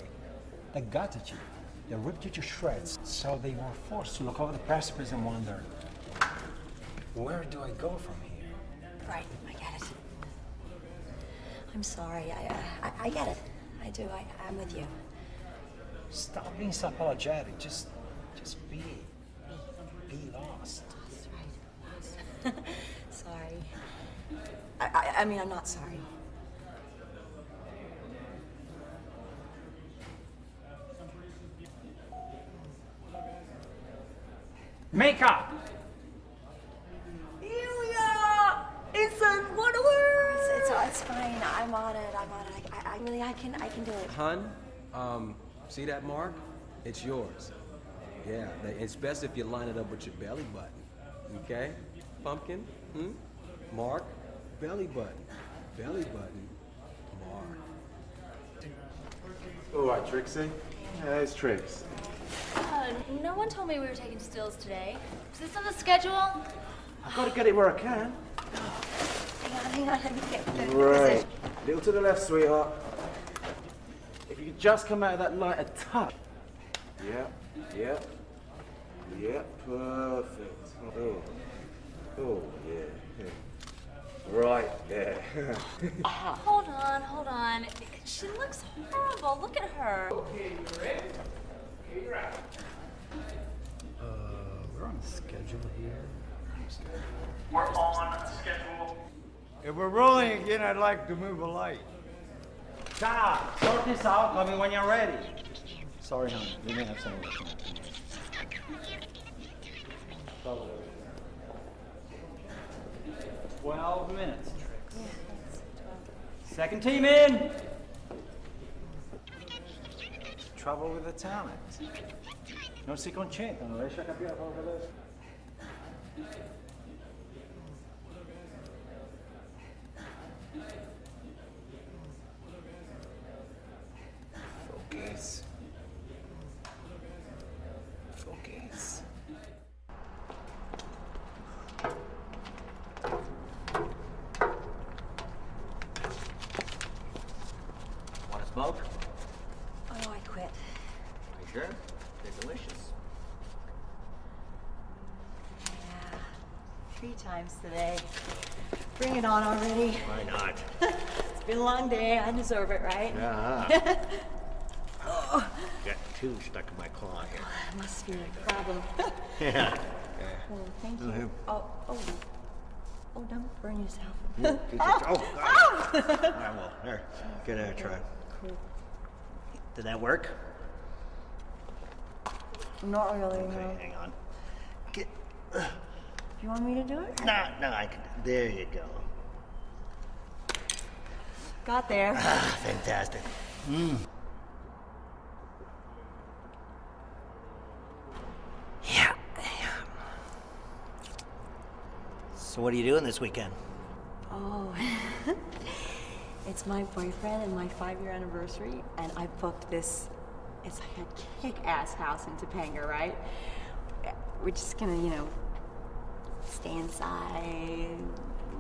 That at you, that ripped you to shreds, so they were forced to look over the precipice and wonder, where do I go from here? Right, I get it. I'm sorry. I, uh, I, I get it. I do. I, I'm with you. Stop being so apologetic. Just, just be. Be lost. sorry. I, I, I mean, I'm not sorry. Makeup! Ilya! It's a whatever! It's, it's, it's fine. I'm on it. I'm on it. I, I, I really, I can, I can do it. Hun, um, see that mark? It's yours. Yeah, it's best if you line it up with your belly button. Okay? Pumpkin? Hmm? Mark? Belly button. Belly button. Mark. All right, Trixie. Yeah, it's Trix. Uh, no one told me we were taking stills today. Is this on the schedule? I've got to get it where I can. Hang on, hang on. Let me get the Right. Little to the left, sweetheart. If you could just come out of that light a touch. Yep, yep. Yep, perfect. Oh. Oh, yeah. yeah. Right there. Hold on, hold on. She looks horrible. Look at her. Uh, we're on schedule here. We're on schedule. If we're rolling again, I'd like to move a light. Stop! Sort this out. Call me when you're ready. Sorry, hon. We may have some work. Twelve minutes. Second team in. Trouble with the talent. Concentrano, non riesce a. Focus. Focus. Want to smoke? Oh, I quit. Are you sure? They're delicious. Yeah. Three times today. Bring it on already. Why not? It's been a long day. I deserve it, right? Yeah. oh, two stuck in my claw here. must be a problem. Yeah. Oh, thank you. Mhm. Oh, oh. Oh, don't burn yourself. Yeah, just- oh, Ah! All right, well, there. Give it a try. Cool. Did that work? Not really, Okay, no. hang on. Do you want me to do it? No, no, I can. There you go. Got there. Ah, fantastic. Mm. So, what are you doing this weekend? Oh, it's my boyfriend and my five-year anniversary, and I booked this. It's like a kick-ass house in Topanga, right? We're just gonna, you know, stay inside,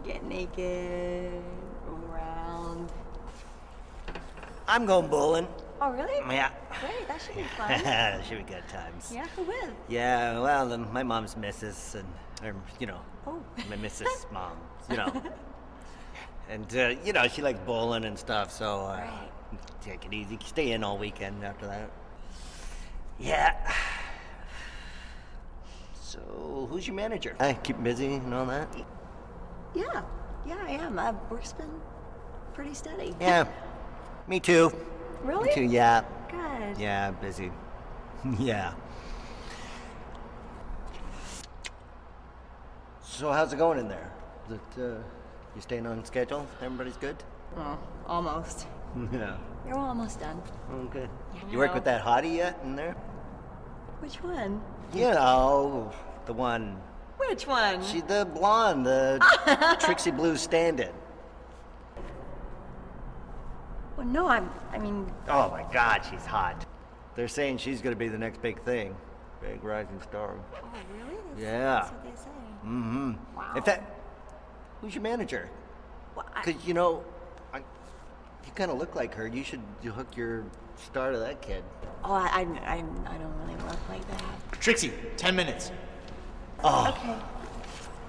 get naked, roam around. I'm going bowling. Oh, really? Yeah. Great, that should be fun. Should be good times. yeah, who with? Yeah, well, my mom's missus, and, or, you know, Oh. my missus' mom, you know. and uh, you know she likes bowling and stuff. So uh, take it easy. Stay in all weekend after that. Yeah. So who's your manager? I keep busy and all that. Yeah, yeah, I am. Uh, work's been pretty steady. Yeah. Me too. Really? Me too. Yeah. Good. Yeah, busy. yeah. So how's it going in there? Is it uh, you staying on schedule? Everybody's good? Oh, almost. yeah. You're almost done. Oh, good. Yeah. You work with that hottie yet in there? Which one? You know, the one. Which one? She the blonde, the Trixie Blue stand-in. Well, no, I'm. I mean, Oh my God, she's hot. They're saying she's gonna be the next big thing, big rising star. oh really? That's, Yeah. That's what they say. Mm-hmm. Wow. In fact, who's your manager? Because you know, I, you kind of look like her. You should hook your star to that kid. Oh, I, I, I, I don't really work like that. Trixie, 10 minutes. Oh. Okay.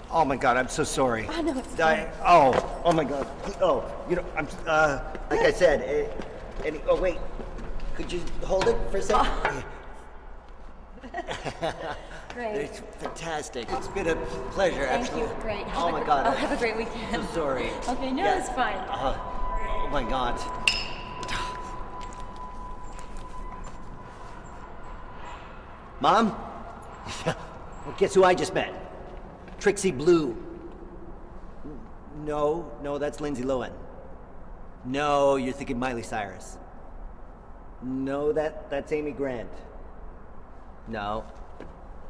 Oh my God, I'm so sorry. I know it's I, oh, oh my God. Oh, you know, I'm. Uh, like I said, uh, any. Oh wait, could you hold it for a second? Great. It's fantastic. It's been a pleasure. Thank absolutely. you. Great. Oh my God. Oh, have a great weekend. So sorry. Okay, no, Yeah. it's fine. Uh, oh my God. Mom? well, guess who I just met? Trixie Blue. No, no, that's Lindsay Lohan. No, you're thinking Miley Cyrus. No, that that's Amy Grant. No.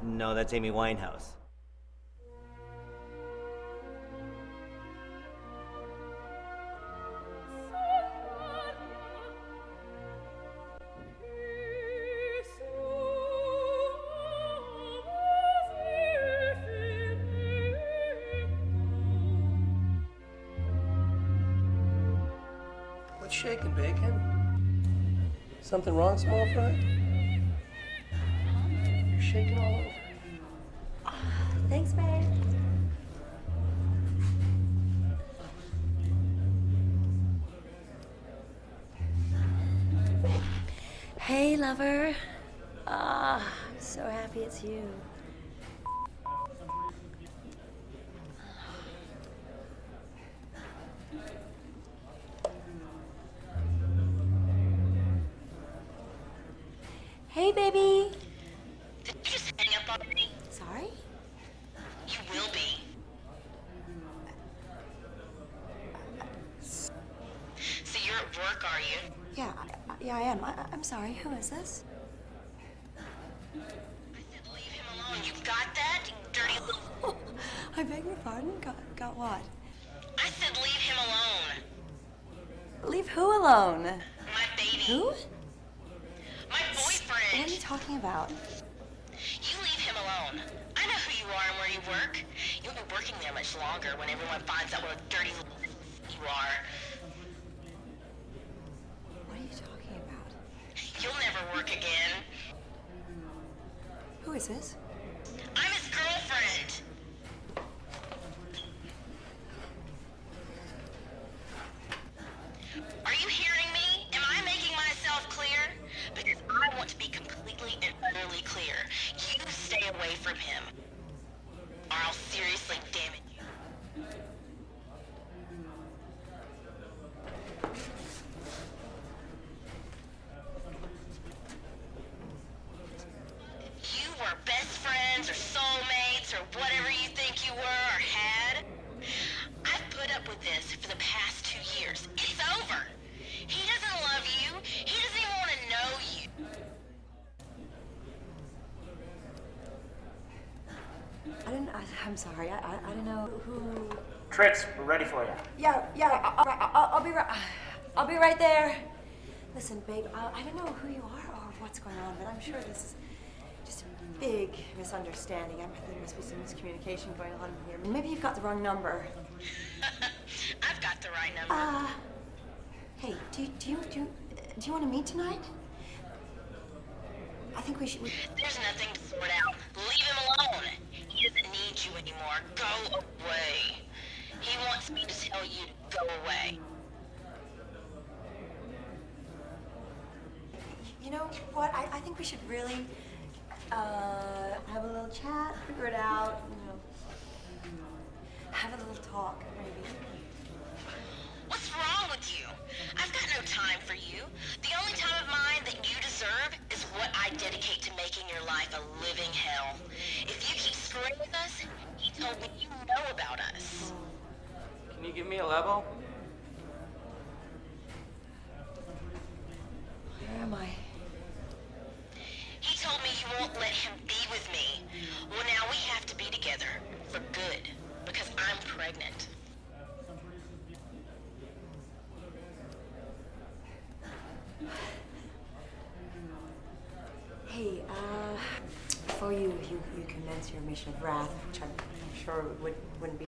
No, that's Amy Winehouse. What's shaking, Bacon? Something wrong, small fry? You're shaking all over. Thanks, babe. Hey, lover. Ah, I'm so happy it's you. Hey, baby. Did you just hang up on me? Sorry? You will be. So you're at work, are you? Yeah, I, I- yeah, I am. I, I'm sorry. Who is this? Leave him alone. You got that? You dirty little. I beg your pardon. Got, got what? I said leave him alone. Leave who alone? My baby. Who? My boyfriend. What are you talking about? You leave him alone. I know who you are and where you work. You won't be working there much longer when everyone finds out what a dirty little you are you talking about? You'll never work again. Who is this? This for the past two years. It's over. He doesn't love you. He doesn't even want to know you. I didn't. I, I'm sorry. I, I, I don't know who. Trix, we're ready for you. Yeah, yeah. I, I, I'll, I'll be right. I'll be right there. Listen, babe. I, I don't know who you are or what's going on, but I'm sure this is just a big misunderstanding. I think there must be some miscommunication going on here. Maybe you've got the wrong number. I've got the right number. Uh, hey, do you, do you, do you, do you want to meet tonight? I think we should. We, There's nothing to sort out. Leave him alone. He doesn't need you anymore. Go away. He wants me to tell tell you to go away. You know what? I, I think we should really uh, have a little chat, figure it out, you know. Have a little talk, maybe. What's wrong with you? I've got no time for you. The only time of mine that you deserve is what I dedicate to making your life a living hell. If you keep screwing with us, he told me you know about us. Can you give me a level? Where am I? He told me you won't let him be with me. Well, now we have to be together for good because I'm pregnant. Hey, uh, before you, you, you commence your mission of wrath, which I'm, sure would, wouldn't be